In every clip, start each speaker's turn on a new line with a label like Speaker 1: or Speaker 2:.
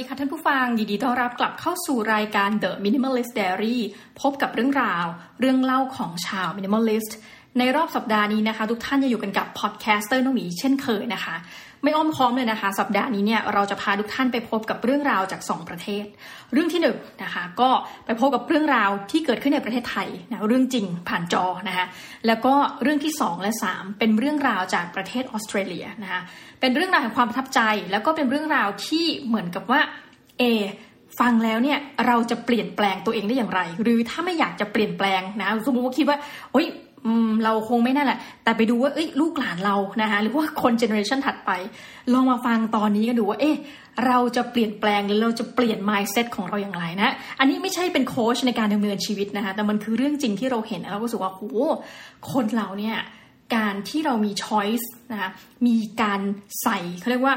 Speaker 1: ดีค่ะท่านผู้ฟังยินดีต้อนรับกลับเข้าสู่รายการ The Minimalist Diary พบกับเรื่องราว เรื่องเล่าของชาว Minimalist ในรอบสัปดาห์นี้นะคะ ทุกท่านจะอยู่กันกับ podcaster น้องหมีเช่นเคยนะคะ ไม่อ้อมค้อมเลยนะคะ สัปดาห์นี้เนี่ยเราจะพาทุกท่านไปพบกับเรื่องราวจาก 2 ประเทศ เรื่องที่1นะคะก็ไปพบกับเรื่องราวที่เกิดขึ้นในประเทศไทยนะเรื่องจริงผ่านจอนะคะแล้วก็เรื่องที่ 2 และ 3 เป็นเรื่องราวจากประเทศออสเตรเลียนะคะเป็นเรื่องราวแห่งความประทับใจ แล้วก็เป็นเรื่องราวที่เหมือนกับว่าเอฟังแล้วเนี่ยเราจะเปลี่ยนแปลงตัวเองได้อย่างไร หรือถ้าไม่อยากจะเปลี่ยนแปลงนะสมมติว่าคิดว่าโอ๊ย เราคงไม่นั่นแหละ แต่ไปดูว่าเอ้ยลูกหลานเรานะคะหรือว่าคน generation ถัดไป ลองมาฟังตอนนี้กันดูว่า เอ๊ะเราจะเปลี่ยนแปลงหรือเราจะเปลี่ยน mindset ของเราอย่างไรนะ อันนี้ไม่ใช่เป็นโค้ชในการดำเนินชีวิตนะคะแต่มันคือเรื่องจริงที่เราเห็นแล้วก็รู้สึกว่าโอ้คนเราเนี่ยการที่เรามี choice นะคะมีการใส่เขาเรียกว่า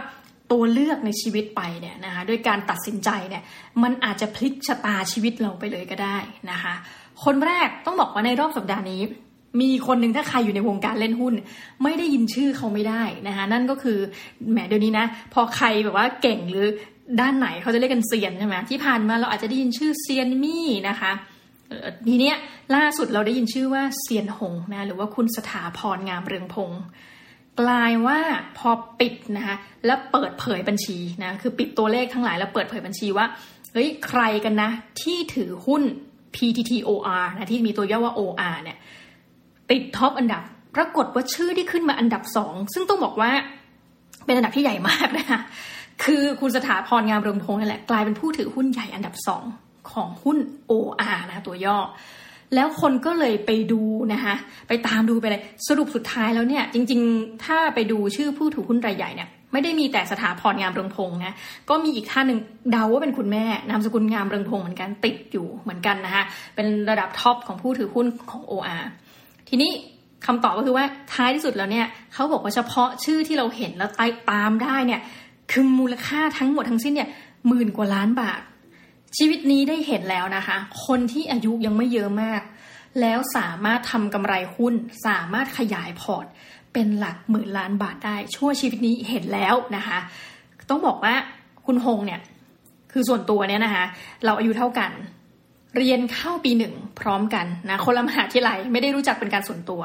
Speaker 1: ตัวเลือกในชีวิตไปเนี่ยนะคะด้วยการตัดสินใจเนี่ยมันอาจจะพลิกชะตาชีวิตเราไปเลยก็ได้นะคะคนแรกต้องบอกว่าในรอบสัปดาห์นี้ มีคนหนึ่งถ้าใครอยู่ในวงการเล่นหุ้น ไม่ได้ยินชื่อเขาไม่ได้นะคะนั่นก็คือแหมเดี๋ยวนี้นะ พอใครแบบว่าเก่งหรือด้านไหนเขาจะเรียกกันเซียนใช่ไหมที่ผ่านมาเราอาจจะได้ยินชื่อเซียนมี่นะคะทีเนี้ยล่าสุดเราได้ยินชื่อว่าเซียนหงนะหรือว่าคุณสถาพรงามเรืองพงศ์กลายว่าพอปิดนะคะแล้วเปิดเผยบัญชีนะคือปิดตัวเลขทั้งหลายแล้วเปิดเผยบัญชีว่าเฮ้ยใครกันนะที่ถือหุ้น PTTOR นะที่มีตัวย่อว่า OR เนี่ย ติดท็อปอันดับ ปรากฏว่าชื่อที่ขึ้นมาอันดับสองซึ่งต้องบอกว่าเป็นอันดับที่ใหญ่มากนะคะคือคุณสถาพรงามเรืองพงศ์นั่นแหละกลายเป็นผู้ถือหุ้นใหญ่อันดับสองของหุ้น OR นะตัวย่อ แล้วคนก็เลยไปดูนะคะไปตามดูไปเลยสรุปสุดท้ายแล้วเนี่ย จริง ๆ ถ้าไปดูชื่อผู้ถือหุ้นรายใหญ่เนี่ยไม่ได้มีแต่สถาพรงามเรืองพงศ์นะก็มีอีกท่านหนึ่งเดาว่าเป็นคุณแม่นามสกุลงามเรืองพงศ์เหมือนกันติดอยู่เหมือนกันนะคะเป็นระดับท็อปของผู้ถือหุ้นของ OR ทีนี้คำตอบก็คือว่าท้ายที่สุดแล้วเนี่ยเขาบอกว่าเฉพาะชื่อที่เราเห็นแล้วตามได้เนี่ยคือมูลค่าทั้งหมดทั้งสิ้นเนี่ยหมื่นกว่าล้านบาท ชีวิตนี้ได้เห็นแล้วนะคะ คนที่อายุยังไม่เยอะมาก แล้วสามารถทำกำไรหุ้น สามารถขยายพอร์ต เป็นหลักหมื่นล้านบาทได้ ชั่วชีวิตนี้เห็นแล้วนะคะ ต้องบอกว่าคุณฮงเนี่ยคือส่วนตัวเนี่ยนะคะ เราอายุเท่ากัน เรียนเข้าปีหนึ่งพร้อมกันนะคนละมหาวิทยาลัยไม่ได้รู้จักเป็นการส่วนตัว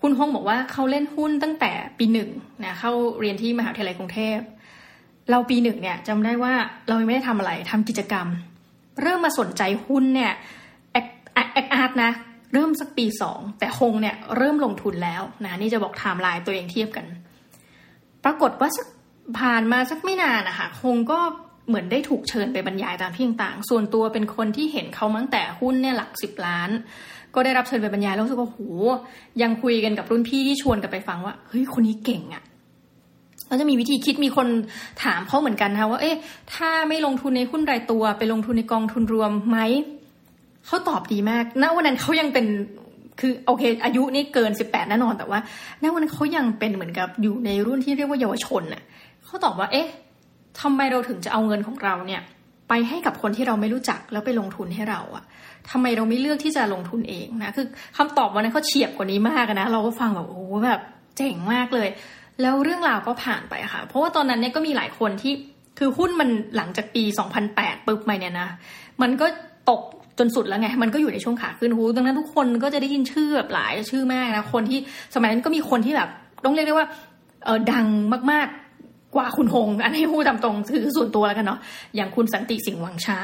Speaker 1: คุณฮงบอกว่าเขาเล่นหุ้นตั้งแต่ปีหนึ่งนะเข้าเรียนที่มหาวิทยาลัยกรุงเทพ เราปีหนึ่งเนี่ยจำได้ว่าเราไม่ได้ทำอะไรทำกิจกรรม เริ่มมาสนใจหุ้นเนี่ยแอคอาร์ตนะเริ่มสักปีสองแต่ฮงเนี่ยเริ่มลงทุนแล้วนะนี่จะบอกไทม์ไลน์ตัวเองเทียบกัน ปรากฏว่าสักผ่านมาสักไม่นานนะคะฮงก็ เหมือนได้ถูกเชิญไปบรรยายตามที่ต่างๆ ส่วนตัวเป็นคนที่เห็นเขาตั้งแต่หุ้นเนี่ยหลักสิบล้าน ก็ได้รับเชิญไปบรรยายแล้วรู้สึกว่าโหยังคุยกันกับรุ่นพี่ที่ชวนกันไปฟังว่าเฮ้ยคนนี้เก่งอะเราจะมีวิธีคิดมีคนถามเขาเหมือนกันนะว่า เอ๊ะ ถ้าไม่ลงทุนในหุ้นรายตัว ไปลงทุนในกองทุนรวมไหมเขาตอบดีมากณวันนั้นเขายังเป็นคือโอเค อายุนี่เกินสิบแปดแน่นอนแต่ว่าณวันนั้นเขายังเป็นเหมือนกับอยู่ในรุ่นที่เรียกว่าเยาวชนน่ะเขาตอบว่า เอ๊ะ ทำไมเราถึงจะเอาเงินของเราเนี่ย ไปให้กับคนที่เราไม่รู้จักแล้วไปลงทุนให้เราอะทำไมเราไม่เลือกที่จะลงทุนเองนะคือคำตอบวันนั้นเขาเฉียบกว่านี้มากนะเราก็ฟังแบบโอ้แบบเจ๋งมากเลย แล้วเรื่องราวก็ผ่านไปค่ะ เพราะว่าตอนนั้นเนี่ยก็มีหลายคนที่คือหุ้นมันหลังจากปี 2008ปุ๊บไปเนี่ยนะมันก็ตกจนสุดแล้วไง มันก็อยู่ในช่วงขาขึ้นหูดังนั้นทุกคนก็จะได้ยินชื่อแบบหลายชื่อมากนะ คนที่สมัยนั้นก็มีคนที่แบบ ต้องเรียกได้ว่าเออดังมาก กว่าคุณหง อันนี้พูดตามตรงคือส่วนตัวแล้วกันเนาะอย่างคุณสันติสิงห์วังชา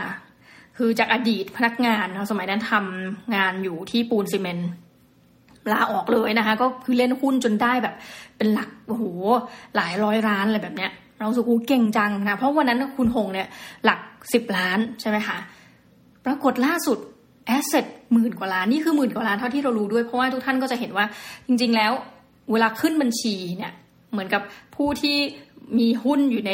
Speaker 1: คือจากอดีตพนักงานนะสมัยนั้นทำงานอยู่ที่ปูนซีเมนต์ลาออกเลยนะคะ ก็คือเล่นหุ้นจนได้แบบ เป็นหลักโอ้โหหลายร้อยล้านอะไรแบบเนี้ย เราสุกูเก่งจังนะเพราะวันนั้นคุณหงเนี่ยหลักสิบล้านใช่ไหมคะปรากฏล่าสุดแอสเซทหมื่นกว่าล้านนี่คือหมื่นกว่าล้านเท่าที่เรารู้ด้วยเพราะว่าทุกท่านก็จะเห็นว่าจริง ๆ แล้ว เวลาขึ้นบัญชีเนี่ยเหมือนกับผู้ที่ มีหุ้นอยู่ใน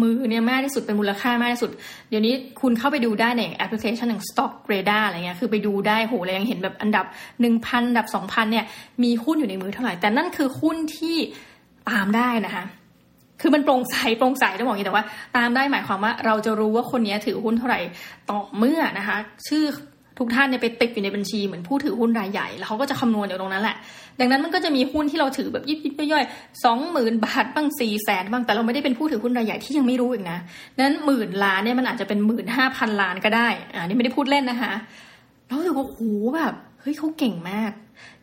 Speaker 1: มือเนี่ยมากที่สุดเป็นมูลค่ามากที่สุด เดี๋ยวนี้คุณเข้าไปดูได้ในแอปพลิเคชันอย่าง Stock Radar อะไรเงี้ยคือไปดูได้โหเลยยังเห็นแบบอันดับหนึ่งพันอันดับสองพันเนี่ย มีหุ้นอยู่ในมือเท่าไหร่ แต่นั่นคือหุ้นที่ตามได้นะคะคือมันโปร่งใสโปร่งใสต้องบอกอย่างนี้แต่ว่า ตามได้หมายความว่าเราจะรู้ว่าคนนี้ถือหุ้นเท่าไหร่ต่อเมื่อนะคะ ชื่อ ทุกท่านเนี่ยไปติดอยู่ในบัญชีเหมือนผู้ถือหุ้นรายใหญ่แล้วเขาก็จะคำนวณอยู่ตรงนั้นแหละ ดังนั้นมันก็จะมีหุ้นที่เราถือแบบยิบยิบย่อยๆสองหมื่นบาทบ้างสี่แสนบ้างแต่เราไม่ได้เป็นผู้ถือหุ้นรายใหญ่ที่ยังไม่รู้อีกนะนั้นหมื่นล้านเนี่ยมันอาจจะเป็นหมื่นห้าพันล้านก็ได้อ่านี่ไม่ได้พูดเล่นนะคะเราถือว่าโอ้โหแบบเฮ้ยเขาเก่งมาก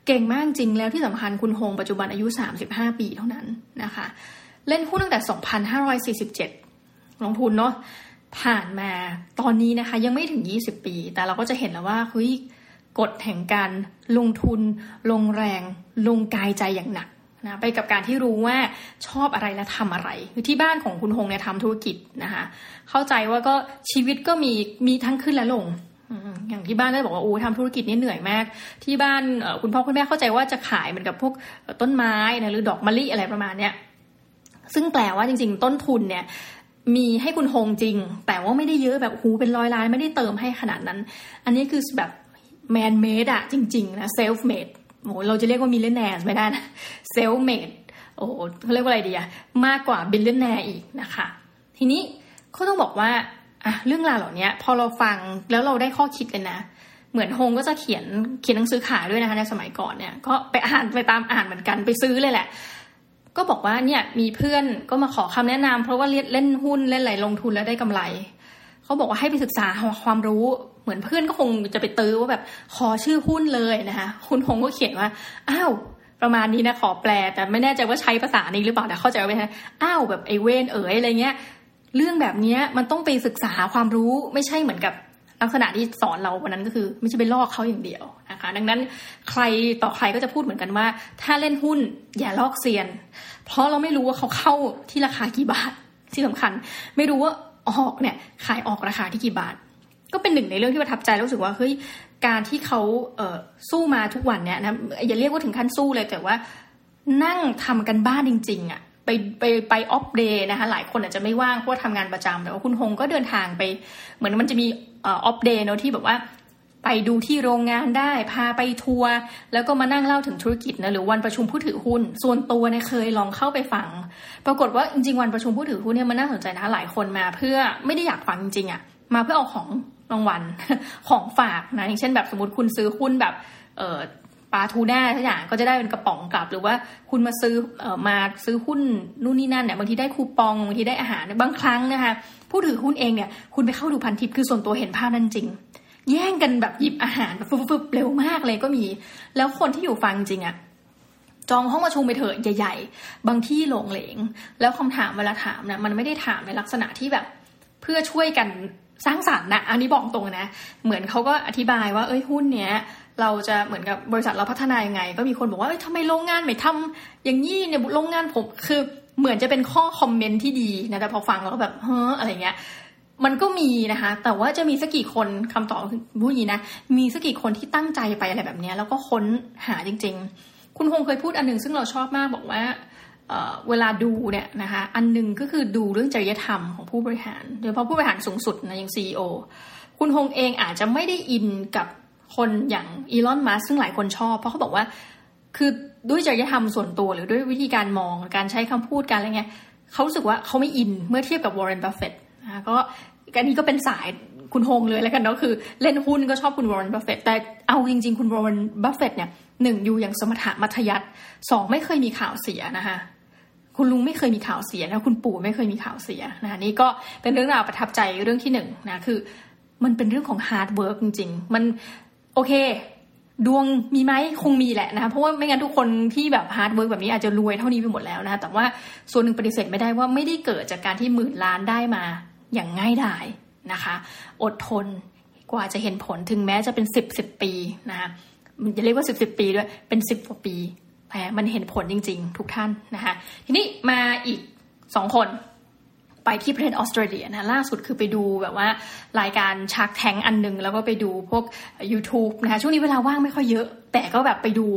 Speaker 1: เก่งมากจริงแล้วที่สำคัญคุณโฮงปัจจุบันอายุ 35 ปีเท่านั้นนะคะ เล่นหุ้นตั้งแต่ 2547 ลงทุนเนาะ ผ่านมาตอนนี้นะคะ ยังไม่ถึง 20 ปี แต่เราก็จะเห็นแล้วว่าเฮ้ยกฎแห่งการลงทุน ลงแรง ลงกายใจอย่างหนักนะไปกับการที่รู้ว่าชอบอะไรและทำอะไรคือที่บ้านของคุณฮงเนี่ยทำธุรกิจนะคะ เข้าใจว่าก็ชีวิตก็มีมีทั้งขึ้นและลงอย่างที่บ้านก็บอกว่าโอ้ทำธุรกิจนี่เหนื่อยมาก ที่บ้านคุณพ่อคุณแม่เข้าใจว่าจะขายเหมือนกับพวกต้นไม้นะหรือดอกมะลิอะไรประมาณเนี้ยซึ่งแปลว่าจริงๆ ต้นทุนเนี่ย มีให้คุณฮงจริง แต่ว่าไม่ได้เยอะแบบหูเป็นร้อยล้านไม่ได้เติมให้ขนาดนั้น อันนี้คือแบบ man-made อะจริง ๆ นะ self-made โอ้เราจะเรียกว่า millionaire ไม่ได้นะ self-made โอ้เขาเรียกว่าอะไรดีอะมากกว่า billionaire อีกนะคะ ทีนี้เขาต้องบอกว่าอะเรื่องราวเหล่านี้พอเราฟังแล้วเราได้ข้อคิดเลยนะ เหมือนโฮงก็จะเขียนเขียนหนังสือขายด้วยนะคะในสมัยก่อนเนี่ย ก็ไปอ่านไปตามอ่านเหมือนกันไปซื้อเลยแหละ ก็บอกว่าเนี่ยมีเพื่อนก็มาขอคำแนะนำเพราะว่าเล่นหุ้นเล่นอะไรลงทุนแล้วได้กำไร เขาบอกว่าให้ไปศึกษาความรู้เหมือนเพื่อนก็คงจะไปตื้อว่าแบบขอชื่อหุ้นเลยนะคะคุณฮงก็เขียนว่าอ้าวประมาณนี้นะขอแปล แต่ไม่แน่ใจว่าใช้ภาษานี้หรือเปล่าแต่เข้าใจว่าอ้าวแบบไอเวนเอ๋ยอะไรเงี้ยเรื่องแบบนี้มันต้องไปศึกษาความรู้ไม่ใช่เหมือนกับ ลักษณะที่สอนเราวันนั้นก็คือ ไม่ใช่ไปลอกเขาอย่างเดียวนะคะ ดังนั้นใครต่อใครก็จะพูดเหมือนกันว่า ถ้าเล่นหุ้นอย่าลอกเซียน เพราะเราไม่รู้ว่าเขาเข้าที่ราคากี่บาทที่สำคัญ ไม่รู้ว่าออกเนี่ยขายออกราคาที่กี่บาท ก็เป็นหนึ่งในเรื่องที่ประทับใจรู้สึกว่าเฮ้ยการที่เขาเสู้มาทุกวันเนี่ยนะอย่าเรียกว่าถึงขั้นสู้เลยแต่ว่านั่งทำกันบ้านจริง ๆอะ่ะ ไปไปไปออฟเดย์นะคะหลายคนอาจจะไม่ว่างเพราะทำงานประจำแต่ว่าคุณฮงก็เดินทางไป เหมือนมันจะมีออฟเดย์เนาะที่แบบว่าไปดูที่โรงงานได้พาไปทัวร์แล้วก็มานั่งเล่าถึงธุรกิจนะหรือวันประชุมผู้ถือหุ้น ส่วนตัวเนี่ยเคยลองเข้าไปฟัง ปรากฏว่าจริงๆวันประชุมผู้ถือหุ้นเนี่ยมันน่าสนใจนะหลายคนมา เพื่อไม่ได้อยากฟังจริงๆอะ่ะมาเพื่อเอาของรางวัลของฝากนะอย่างเช่นแบบสมมติคุณซื้อหุ้นแบบเออ ปลาทูน่าทุกอย่างก็จะได้เป็นกระป๋องกลับ หรือว่าคุณมาซื้อเออมาซื้อหุ้นนู่นนี่นั่นเนี่ยบางทีได้คูปองบางทีได้อาหารบางครั้งนะคะผู้ถือหุ้นเองเนี่ยคุณไปเข้าดูพันทิปคือส่วนตัวเห็นภาพนั้นจริง แย่งกันแบบหยิบอาหารแบบฟึบๆเร็วมากเลยก็มี แล้วคนที่อยู่ฟังจริงอะจองห้องประชุมไปเถอะใหญ่ ๆ บางที่หลงเหลง แล้วคำถามเวลาถามเนี่ยมันไม่ได้ถามในลักษณะที่แบบ เพื่อช่วยกันสร้างสรรค์นะอันนี้บอกตรงนะ เหมือนเขาก็อธิบายว่าเอ้ยหุ้นเนี้ย เราจะเหมือนกับบริษัทเราพัฒนายังไง ก็มีคนบอกว่าเอ้ยทำไมโรงงานไม่ทำอย่างนี้เนี่ยโรงงานผมคือเหมือนจะเป็นข้อคอมเมนต์ที่ดีนะแต่พอฟังแล้วก็แบบเฮ้ออะไรเงี้ยมันก็มีนะคะ แต่ว่าจะมีสักกี่คนคำตอบพูดอย่างนี้นะ มีสักกี่คนที่ตั้งใจไปอะไรแบบนี้แล้วก็ค้นหาจริง ๆ คุณคงเคยพูดอันหนึ่งซึ่งเราชอบมากบอกว่าเวลาดูเนี่ยนะคะอันหนึ่งก็คือดูเรื่องจริยธรรมของผู้บริหาร โดยเฉพาะผู้บริหารสูงสุดนะอย่างซีอคุณฮงเองอาจจะไม่ได้อินกับ คนอย่างอีลอนมัสก์ซึ่งหลายคนชอบ เพราะเขาบอกว่า คือด้วยจริยธรรมส่วนตัวหรือด้วยวิธีการมองการใช้คำพูดการอะไรเงี้ยเขารู้สึกว่าเขาไม่อินเมื่อเทียบกับวอร์เรนบัฟเฟตนะก็อันนี้ก็เป็นสายคุณฮงเลยแล้วกันเนาะคือเล่นหุ้นก็ชอบคุณวอร์เรนบัฟเฟตแต่เอาจริง ๆ คุณวอร์เรนบัฟเฟตเนี่ยหนึ่งอยู่อย่างสมถะมัธยัสถ์สองไม่เคยมีข่าวเสียนะคะคุณลุงไม่เคยมีข่าวเสียนะคุณปู่ไม่เคยมีข่าวเสียนะนี่ก็เป็นเรื่องราวประทับใจเรื่องที่หนึ่งนะคือ มันเป็นเรื่องของ hard work จริงๆ มัน โอเค ดวงมีไหมคงมีแหละนะเพราะว่าไม่งั้นทุกคนที่แบบ hard work แบบนี้อาจจะรวยเท่านี้ไปหมดแล้วนะแต่ว่าส่วนหนึ่งปฏิเสธไม่ได้ว่าไม่ได้เกิดจากการที่หมื่นล้านได้มาอย่างง่ายดายนะคะ อดทนกว่าจะเห็นผลถึงแม้จะเป็นสิบสิบปีนะคะมันจะเรียกว่าสิบสิบปีด้วยเป็นสิบกว่าปีแต่มันเห็นผลจริง ๆ ทุกท่านนะคะทีนี้มาอีกสองคน ไปที่ประเทศออสเตรเลียนะล่าสุดคือไปดูแบบว่ารายการ Shark Tank อันหนึ่งแล้วก็ไปดูพวก YouTube นะคะช่วงนี้เวลาว่างไม่ค่อยเยอะ แต่ก็แบบไปดู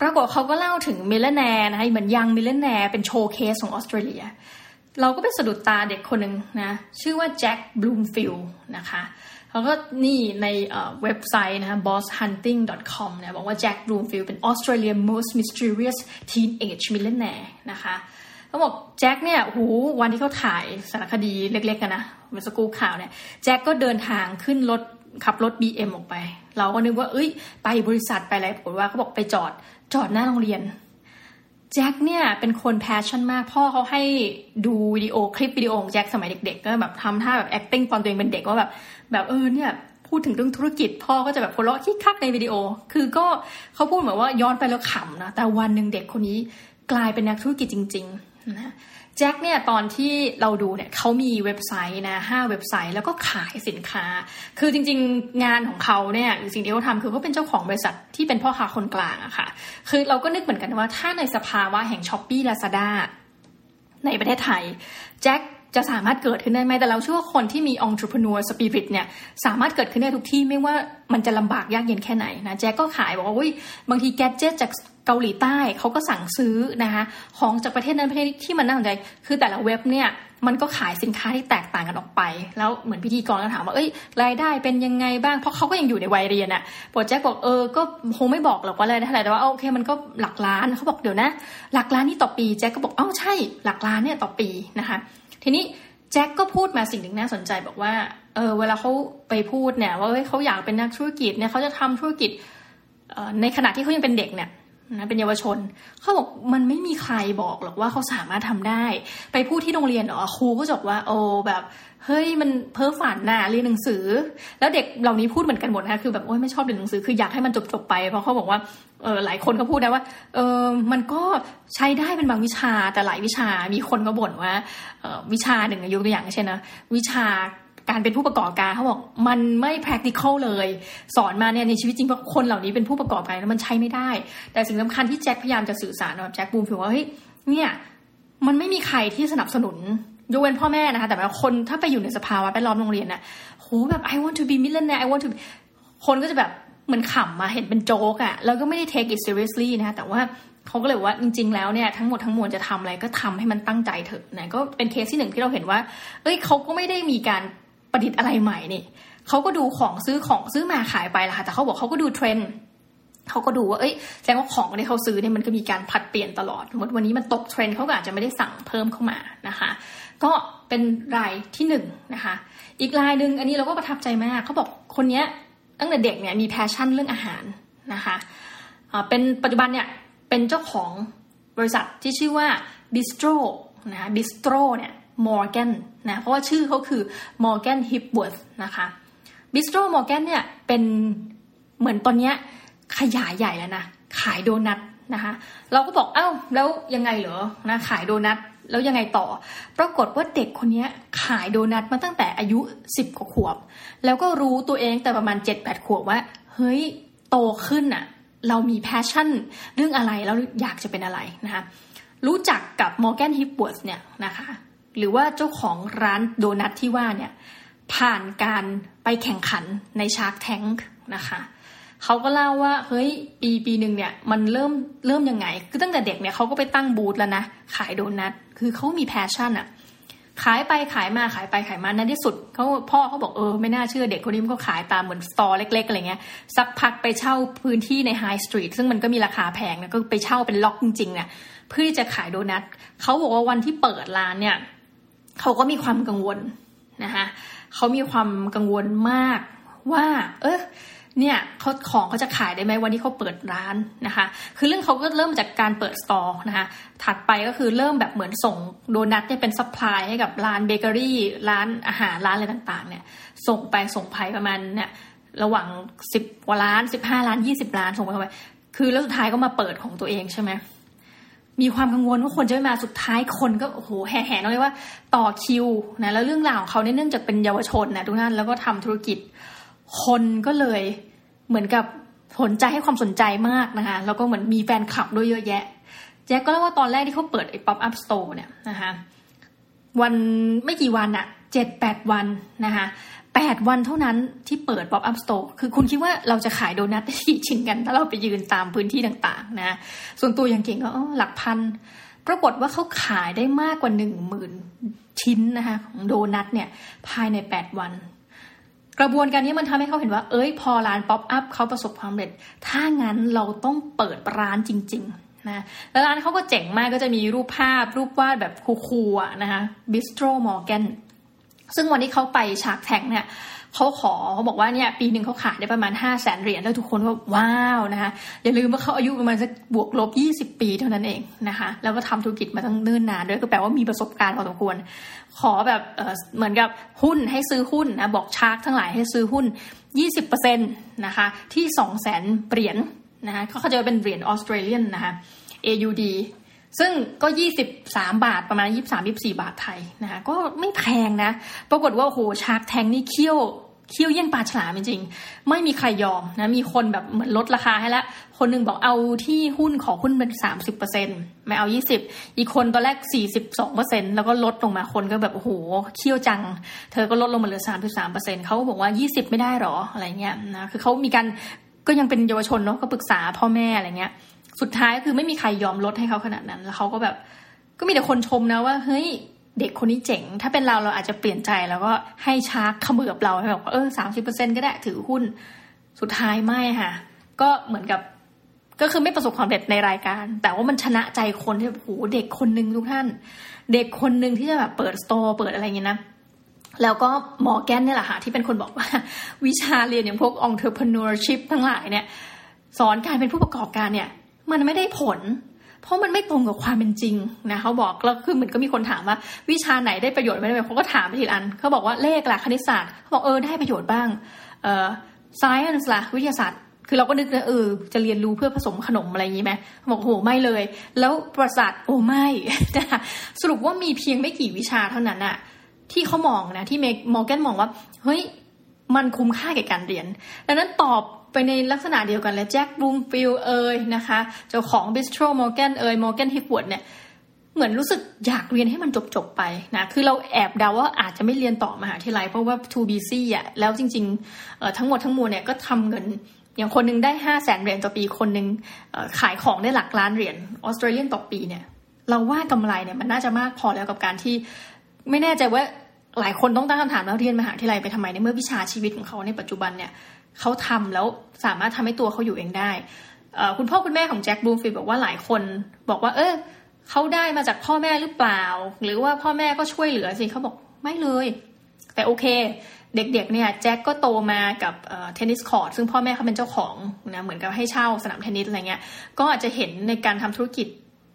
Speaker 1: ปรากฏเขาก็เล่าถึง millionaire นะคะเหมือน young millionaire เป็น showcase ของออสเตรเลีย เราก็ไปสะดุดตาเด็กคนหนึ่งนะชื่อว่า Jack Bloomfield นะคะเขาก็นี่ในเว็บไซต์นะคะ bosshunting.com เนี่ยบอกว่า Jack Bloomfield เป็น Australia most mysterious teenage millionaire นะคะ เขาบอกแจ็คเนี่ยหูวันที่เขาถ่ายสารคดีเล็กๆกันนะเมื่อสักครู่ข่าวเนี่ยแจ็คก็เดินทางขึ้นรถขับรถ BM ออกไป เราก็นึกว่า เอ้ย ไปบริษัทไปอะไรปรากฏว่าเขาบอกไปจอดจอดหน้าโรงเรียนแจ็คเนี่ยเป็นคน passion มากพ่อเขาให้ดูวิดีโอคลิปวิดีโอของแจ็คสมัยเด็ก ๆ ก็แบบทำท่าแบบ acting ตอนตัวเองเป็นเด็กว่าแบบ แบบเออเนี่ยพูดถึงเรื่องธุรกิจ พ่อก็จะแบบหัวเราะคิกคักในวิดีโอ คือก็เขาพูดเหมือนว่าย้อนไปแล้วขำนะแต่วันหนึ่งเด็กคนนี้กลายเป็นนักธุรกิจจริง ๆ นะแจ็คเนี่ยตอนที่เราดูเนี่ยเขามีเว็บไซต์นะห้าเว็บไซต์แล้วก็ขายสินค้า คือจริงๆงานของเขาเนี่ยหรือสิ่งที่เขาทำคือเขาเป็นเจ้าของบริษัทที่เป็นพ่อค้าคนกลางอะค่ะ คือเราก็นึกเหมือนกันว่าถ้าในสภาวะแห่ง Shopee Lazada ในประเทศไทยแจ็ค จะสามารถเกิดขึ้นได้ไหมแต่เราเชื่อว่าคนที่มี entrepreneur spirit เนี่ยสามารถเกิดขึ้นได้ทุกที่ไม่ว่ามันจะลำบากยากเย็นแค่ไหนนะแจ็คก็ขายบอกว่าอุ้ยบางทีแกจิตจากเกาหลีใต้เขาก็สั่งซื้อนะคะของจากประเทศนั้นประเทศที่มันน่าสนใจ คือแต่ละเว็บเนี่ยมันก็ขายสินค้าที่แตกต่างกันออกไป แล้วเหมือนพิธีกรก็ถามว่าเอ้ยรายได้เป็นยังไงบ้างเพราะเขาก็ยังอยู่ในวัยเรียนอะปวดแจ็คบอกเออก็คงไม่บอกหรอกว่าอะไรเท่าไหร่แต่ว่าโอเคมันก็หลักล้านเขาบอกเดี๋ยวนะ หลักล้านนี่ต่อปีแจ็คก็บอกอ้าใช่หลักล้านเนี่ยต่อปีนะคะ ทีนี้แจ็คก็พูดมาสิ่งหนึ่งน่าสนใจบอกว่า เออเวลาเขาไปพูดเนี่ยว่าเฮ้ยเขาอยากเป็นนักธุรกิจเนี่ยเขาจะทำธุรกิจในขณะที่เขายังเป็นเด็กเนี่ย นะเป็นเยาวชน เขาบอกมันไม่มีใครบอกหรอกว่าเขาสามารถทำได้ ไปพูดที่โรงเรียนอ๋อครูก็บอกว่า โอ้แบบเฮ้ยมันเพ้อฝันน่ะเรียนหนังสือ แล้วเด็กเหล่านี้พูดเหมือนกันหมดนะคือแบบโอ้ยไม่ชอบเรียนหนังสือคืออยากให้มันจบจบไปเพราะเขาบอกว่าเออหลายคนก็พูดนะว่าเออมันก็ใช้ได้เป็นบางวิชาแต่หลายวิชามีคนก็บ่นว่าออวิชาหนึ่งยกตัวอย่างเช่นนะวิชา การเป็นผู้ประกอบการเขาบอกมันไม่ practical เลย สอนมาเนี่ยในชีวิตจริงเพราะคนเหล่านี้เป็นผู้ประกอบการแล้วมันใช้ไม่ได้ แต่สิ่งสำคัญที่แจ็คพยายามจะสื่อสารกับแจ็คบูมฟิลว่าเฮ้ยเนี่ยมันไม่มีใครที่สนับสนุนยกเว้นพ่อแม่นะคะ แต่ว่าคนถ้าไปอยู่ในสภาวะแวดล้อมโรงเรียนน่ะโหแบบ I want to be millionaire I want to คนก็จะแบบเหมือนขำมาเห็นเป็นโจ๊กอะแล้วก็ไม่ได้ take it seriously นะคะแต่ว่าเขาก็เลยว่าจริง ๆ แล้วเนี่ยทั้งหมดทั้งมวลจะทำอะไรก็ทำให้มันตั้งใจเถอะนะก็เป็นเคสที่หนึ่งที่เราเห็นว่า เอ้ยเขาก็ไม่ได้มีการ ประดิษฐ์อะไรใหม่นี่เขาก็ดูของซื้อของซื้อมาขายไปละค่ะแต่เขาบอกเขาก็ดูเทรนด์เขาก็ดูว่า เอ้ยแสดงว่าของที่เขาซื้อเนี่ยมันก็มีการผลัดเปลี่ยนตลอดสมมติวันนี้มันตกเทรนด์เขาก็อาจจะไม่ได้สั่งเพิ่มเข้ามานะคะ ก็เป็นรายที่หนึ่งนะคะ อีกรายหนึ่งอันนี้เราก็ประทับใจมากเขาบอกคนเนี้ยตั้งแต่เด็กเนี่ยมีแพชชั่นเรื่องอาหารนะคะเป็นปัจจุบันเนี่ยเป็นเจ้าของบริษัทที่ชื่อว่า bistro นะคะ bistro เนี่ย Morgan นะเพราะว่าชื่อเขาคือ Morgan Hipworth นะคะ Bistro Morgan เนี่ยเป็นเหมือนตอนนี้ขยายใหญ่แล้วนะ ขายโดนัทนะคะเราก็บอกเอ้าแล้วยังไงเหรอนะขายโดนัทแล้วยังไงต่อ ปรากฏว่าเด็กคนนี้ขายโดนัทมาตั้งแต่อายุ 10กว่าขวบ แล้วก็รู้ตัวเองแต่ประมาณ 7-8 ขวบว่า เฮ้ยโตขึ้นอะเรามี passion เรื่องอะไรแล้วอยากจะเป็นอะไรนะคะรู้จักกับ Morgan Hipworth เนี่ยนะคะ หรือว่าเจ้าของร้านโดนัทที่ว่าเนี่ยผ่านการไปแข่งขันใน Shark Tank นะคะเขาก็เล่าว่าเฮ้ยปีปีหนึ่งเนี่ยมันเริ่มเริ่มยังไง คือตั้งแต่เด็กเนี่ยเขาก็ไปตั้งบูธแล้วนะ ขายโดนัทคือเขามี passion อะขายไปขายมาขายไปขายมาในที่สุดเขาพ่อเขาบอกเออไม่น่าเชื่อเด็กคนนี้มันก็ขายตามเหมือน stall เล็กๆอะไรเงี้ยสักพักไปเช่าพื้นที่ใน high street ซึ่งมันก็มีราคาแพงนะก็ไปเช่าเป็นล็อกจริงๆเนี่ยเพื่อจะขายโดนัทเขาบอกว่าวันที่เปิดร้านเนี่ย เขาก็มีความกังวลนะคะเขามีความกังวลมากว่า เออเนี่ยเขาของเขาจะขายได้ไหมวันที่เขาเปิดร้านนะคะ คือเรื่องเขาก็เริ่มจากการเปิด stall นะคะถัดไปก็คือเริ่มแบบเหมือนส่งโดนัทเนี่ยเป็น supply ให้กับร้านเบเกอรี่ร้านอาหารร้านอะไรต่างๆ เนี่ย ส่งไปส่งไปประมาณเนี่ยระหว่างสิบกว่าล้านสิบห้าล้านยี่สิบล้านส่งไปเข้าไปคือแล้วสุดท้ายก็มาเปิดของตัวเองใช่ไหม มีความกังวลว่าคนจะไม่มาสุดท้ายคนก็โอ้โหแห่ๆเลยว่าต่อคิวนะแล้วเรื่องราวของเขาเนี่ยเนื่องจากเป็นเยาวชนนะทุกท่านแล้วก็ทำธุรกิจ คนก็เลยเหมือนกับสนใจให้ความสนใจมากนะคะแล้วก็เหมือนมีแฟนคลับด้วยเยอะแยะ แจ็คก็เล่าว่าตอนแรกที่เขาเปิดไอ้ป๊อปอัพสโตร์เนี่ยนะคะวันไม่กี่วันอะเจ็ดแปดวันนะคะ แปดวันเท่านั้นที่เปิด pop up store คือคุณคิดว่าเราจะขายโดนัทได้กี่ชิ้นกัน ถ้าเราไปยืนตามพื้นที่ต่างๆ นะ ส่วนตัวอย่างเก่งก็หลักพัน ปรากฏว่าเขาขายได้มากกว่าหนึ่งหมื่นชิ้นนะคะของโดนัทเนี่ยภายในแปดวัน กระบวนการนี้มันทำให้เขาเห็นว่า เอ้ยพอร้าน pop up เขาประสบความสำเร็จ ถ้างั้นเราต้องเปิดร้านจริง ๆนะแล้วร้านเขาก็เจ๋งมากก็จะมีรูปภาพรูปวาดแบบ cool ๆนะคะ Bistro Morgan ซึ่งวันที่เขาไป Shark Tank เนี่ยเขาขอเขาบอกว่าเนี่ยปีหนึ่งเขาขายได้ประมาณห้าแสนเหรียญแล้วทุกคนก็ว้าวนะคะอย่าลืมว่าเขาอายุประมาณสักบวกลบยี่สิบปีเท่านั้นเองนะคะ แล้วก็ทำธุรกิจมาตั้งเนิ่นนานด้วยก็แปลว่ามีประสบการณ์พอสมควร ขอแบบเเหมือนกับหุ้นให้ซื้อหุ้นนะบอกชาร์กทั้งหลายให้ซื้อหุ้นยี่สิบเปอร์เซ็นต์นะคะที่สองแสนเหรียญนะคะเขาจะเป็นเหรียญออสเตรเลียนนะคะ AUD ซึ่งก็ยี่สิบสามบาทประมาณยี่สามยี่สี่บาทไทยนะคะก็ไม่แพงนะ ปรากฏว่าโอ้โหชาร์กแทงนี่เคี่ยวเคี่ยวเยี่ยงปลาฉลามจริงๆ ไม่มีใครยอมนะ มีคนแบบเหมือนลดราคาให้แล้วคนหนึ่งบอกเอาที่หุ้นขอหุ้นเป็นสามสิบเปอร์เซ็นไม่เอายี่สิบอีกคนตอนแรกสี่สิบสองเปอร์เซ็นแล้วก็ลดลงมาคนก็แบบโอ้โหเคี่ยวจัง เธอก็ลดลงมาเหลือสามสิบสามเปอร์เซ็นเขาบอกว่ายี่สิบไม่ได้หรออะไรเงี้ยนะ คือเขามีการก็ยังเป็นเยาวชนเนาะก็ปรึกษาพ่อแม่อะไรเงี้ย สุดท้ายคือไม่มีใครยอมลดให้เขาขนาดนั้น แล้วเขาก็แบบ ก็มีแต่คนชมนะว่า เฮ้ย เด็กคนนี้เจ๋ง ถ้าเป็นเราเราอาจจะเปลี่ยนใจแล้วก็ให้ชาร์กขมือบเราให้แบบเออสามสิบเปอร์เซ็นก็ได้ถือหุ้น สุดท้ายไม่ค่ะ ก็เหมือนกับก็คือไม่ประสบความสำเร็จในรายการ แต่ว่ามันชนะใจคนที่แบบโหเด็กคนหนึ่งทุกท่าน เด็กคนหนึ่งที่จะแบบเปิดสโตร์เปิดอะไรเงี้ยนะแล้วก็หมอแกนเนี่ยแหละค่ะที่เป็นคนบอกว่า วิชาเรียนอย่างพวก entrepreneurship ทั้งหลายเนี่ย สอนการเป็นผู้ประกอบการเนี่ย มันไม่ได้ผล เพราะมันไม่ตรงกับความเป็นจริงนะเขาบอกแล้วคือเหมือนก็มีคนถามว่า วิชาไหนได้ประโยชน์ไม่ได้เขาก็ถามไปทีละอันเขาบอกว่าเลขล่ะคณิตศาสตร์เขาบอกเออได้ประโยชน์บ้างเอ่อ science ล่ะวิทยาศาสตร์คือเราก็นึกนะเออจะเรียนรู้เพื่อผสมขนมอะไรอย่างนี้ไหมบอกโหไม่เลย แล้วประสาทโอ้ไม่นะสรุปว่ามีเพียงไม่กี่วิชาเท่านั้นอะที่เขามองนะที่เมกมอร์แกนมองว่า เฮ้ย มันคุ้มค่าแก่การเรียน ดังนั้นตอบ ไปในลักษณะเดียวกันเลย Jack Bloomfield เอยนะคะเจ้าของ Bistro Morgan เอย Morgan Hipworth เนี่ยเหมือนรู้สึกอยากเรียนให้มันจบๆไปนะคือเราแอบเดาว่าอาจจะไม่เรียนต่อมหาวิทยาลัยเพราะว่า too busy อะแล้วจริงๆทั้งหมดทั้งมวลเนี่ยก็ทำเงินอย่างคนนึงได้ห้าแสนเหรียญต่อปีคนหนึ่งขายของได้หลักล้านเหรียญ Australian ต่อปีเนี่ยเราว่ากำไรเนี่ยมันน่าจะมากพอแล้วกับการที่ ไม่แน่ใจว่าหลายคนต้องตั้งคำถามแล้วเรียนมหาวิทยาลัยไปทำไมในเมื่อวิชาชีวิตของเขาในปัจจุบันเนี่ย เขาทำแล้วสามารถทำให้ตัวเขาอยู่เองได้คุณพ่อคุณแม่ของ Jack Bloomfield บอกว่าหลายคนบอกว่า เออเขาได้มาจากพ่อแม่หรือเปล่า หรือว่าพ่อแม่ก็ช่วยเหลือสิเขาบอกไม่เลย แต่โอเค เด็กๆเนี่ยแจ็คก็โตมากับ tennis court ซึ่งพ่อแม่เขาเป็นเจ้าของนะเหมือนกับให้เช่าสนามเทนนิสอะไรเงี้ยก็อาจจะเห็นในการทำธุรกิจ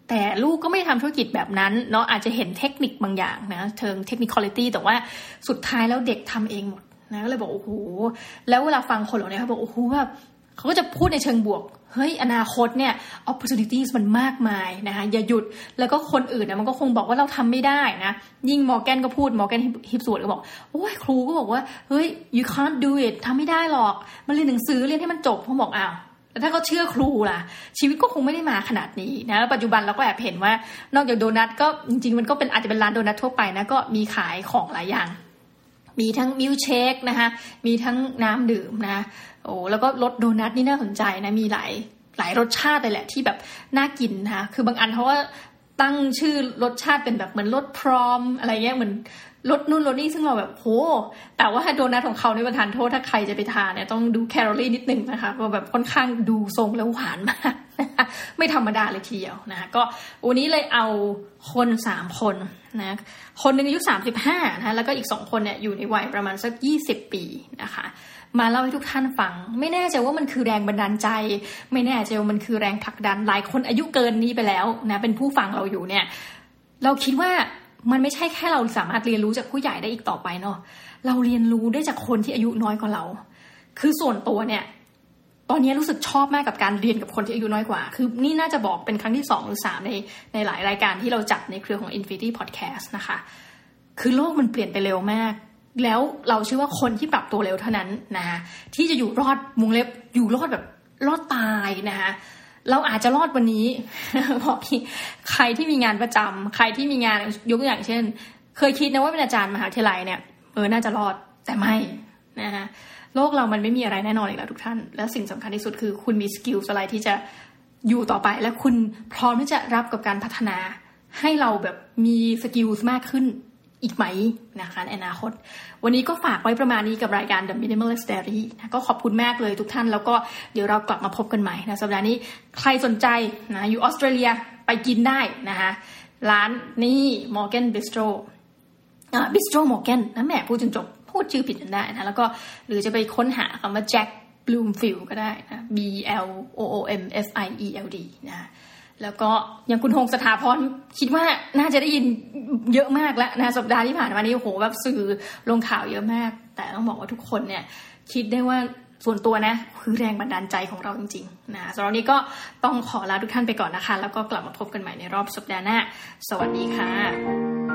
Speaker 1: แต่ลูกก็ไม่ทำธุรกิจแบบนั้นเนาะอาจจะเห็นเทคนิคบางอย่างนะเชิงเทคนิคคุณภาพแต่ว่าสุดท้ายแล้วเด็กทำเองหมด นะก็เลยบอกโอ้โหแล้วเวลาฟังคนเหล่านี้เขาบอกโอ้โหแบบเขาก็จะพูดในเชิงบวก เฮ้ย อนาคตเนี่ย opportunities มันมากมายนะคะอย่าหยุด แล้วก็คนอื่นนะมันก็คงบอกว่าเราทำไม่ได้นะ ยิ่งมอร์แกนก็พูด มอร์แกนฮิปสวดก็บอก โอ้ยครูก็บอกว่า เฮ้ย you can't do it ทำไม่ได้หรอกมาเรียนหนังสือเรียนให้มันจบเขาบอกอ้าวแต่ถ้าเขาเชื่อครูล่ะ ชีวิตก็คงไม่ได้มาขนาดนี้นะปัจจุบันเราก็แอบเห็นว่า นอกจากโดนัทก็จริงๆ มันก็เป็นอาจจะเป็นร้านโดนัททั่วไปนะก็มีขายของหลายอย่าง มีทั้งมิลเชคนะคะมีทั้งน้ำดื่มนะโอ้แล้วก็รสโดนัทนี่น่าสนใจนะมีหลายหลายรสชาติเลยแหละที่แบบน่ากินนะคะคือบางอันเขาว่า ตั้งชื่อรสชาติเป็นแบบเหมือนรสพรอมอะไรเงี้ยเหมือนรสนู่นรสนี่ซึ่งเราแบบโห แต่ว่าโดนัทของเขาในประทานโทษถ้าใครจะไปทานเนี่ยต้องดูแคลอรี่นิดนึงนะคะเพราะแบบค่อนข้างดูทรงแล้วหวานมากไม่ธรรมดาเลยทีเดียวนะคะก็วันนี้เลยเอาคนสามคนนะคนหนึ่งอายุสามสิบห้านะแล้วก็อีกสองคนเนี่ยอยู่ในวัยประมาณสักยี่สิบปีนะคะ มาเล่าให้ทุกท่านฟัง ไม่แน่ใจว่ามันคือแรงบันดาลใจ ไม่แน่ใจว่ามันคือแรงผลักดันหลายคนอายุเกินนี้ไปแล้วนะเป็นผู้ฟังเราอยู่เนี่ย เราคิดว่ามันไม่ใช่แค่เราสามารถเรียนรู้จากผู้ใหญ่ได้อีกต่อไปเนาะเราเรียนรู้ได้จากคนที่อายุน้อยกว่าเรา คือส่วนตัวเนี่ย ตอนนี้รู้สึกชอบมากกับการเรียนกับคนที่อายุน้อยกว่า คือนี่น่าจะบอกเป็นครั้งที่สองหรือสามในในหลายรายการที่เราจัดในเครือของ Infinity Podcast นะคะ คือโลกมันเปลี่ยนไปเร็วมาก แล้วเราเชื่อว่าคนที่ปรับตัวเร็วเท่านั้นนะที่จะอยู่รอดมุงเล็บอยู่รอดแบบรอดตายนะคะเราอาจจะรอดวันนี้บอกใครที่มีงานประจำใครที่มีงานยกตัวอย่างเช่น เคยคิดนะว่าเป็นอาจารย์มหาวิทยาลัยเนี่ยเออน่าจะรอดแต่ไม่นะคะโลกเรามันไม่มีอะไรแน่นอนอีกแล้วทุกท่าน และสิ่งสำคัญที่สุดคือคุณมี skill อะไรที่จะอยู่ต่อไป และคุณพร้อมที่จะรับกับการพัฒนา ให้เราแบบมี skill มากขึ้น อีกไหมนะคะในอนาคต วันนี้ก็ฝากไว้ประมาณนี้กับรายการ The Minimalist Diary นะก็ขอบคุณมากเลยทุกท่าน แล้วก็เดี๋ยวเรากลับมาพบกันใหม่นะสัปดาห์นี้ใครสนใจนะอยู่ออสเตรเลียไปกินได้นะคะร้านนี่ Morgan Bistro Bistro Morgan นะแม่พูดจนจบ พูดชื่อผิดจนได้นะแล้วก็หรือจะไปค้นหาคำว่า Jack Bloomfield ก็ได้นะ B L O O M F I E L D นะ แล้วก็อย่างคุณหงสถาพรคิดว่าน่าจะได้ยินเยอะมากแล้วนะสัปดาห์ที่ผ่านมานี้โอ้โหแบบสื่อลงข่าวเยอะมาก แต่ต้องบอกว่าทุกคนเนี่ยคิดได้ว่าส่วนตัวนะคือแรงบันดาลใจของเราจริงๆนะสำหรับนี้ก็ต้องขอลาทุกท่านไปก่อนนะคะ แล้วก็กลับมาพบกันใหม่ในรอบสัปดาห์หน้า สวัสดีค่ะ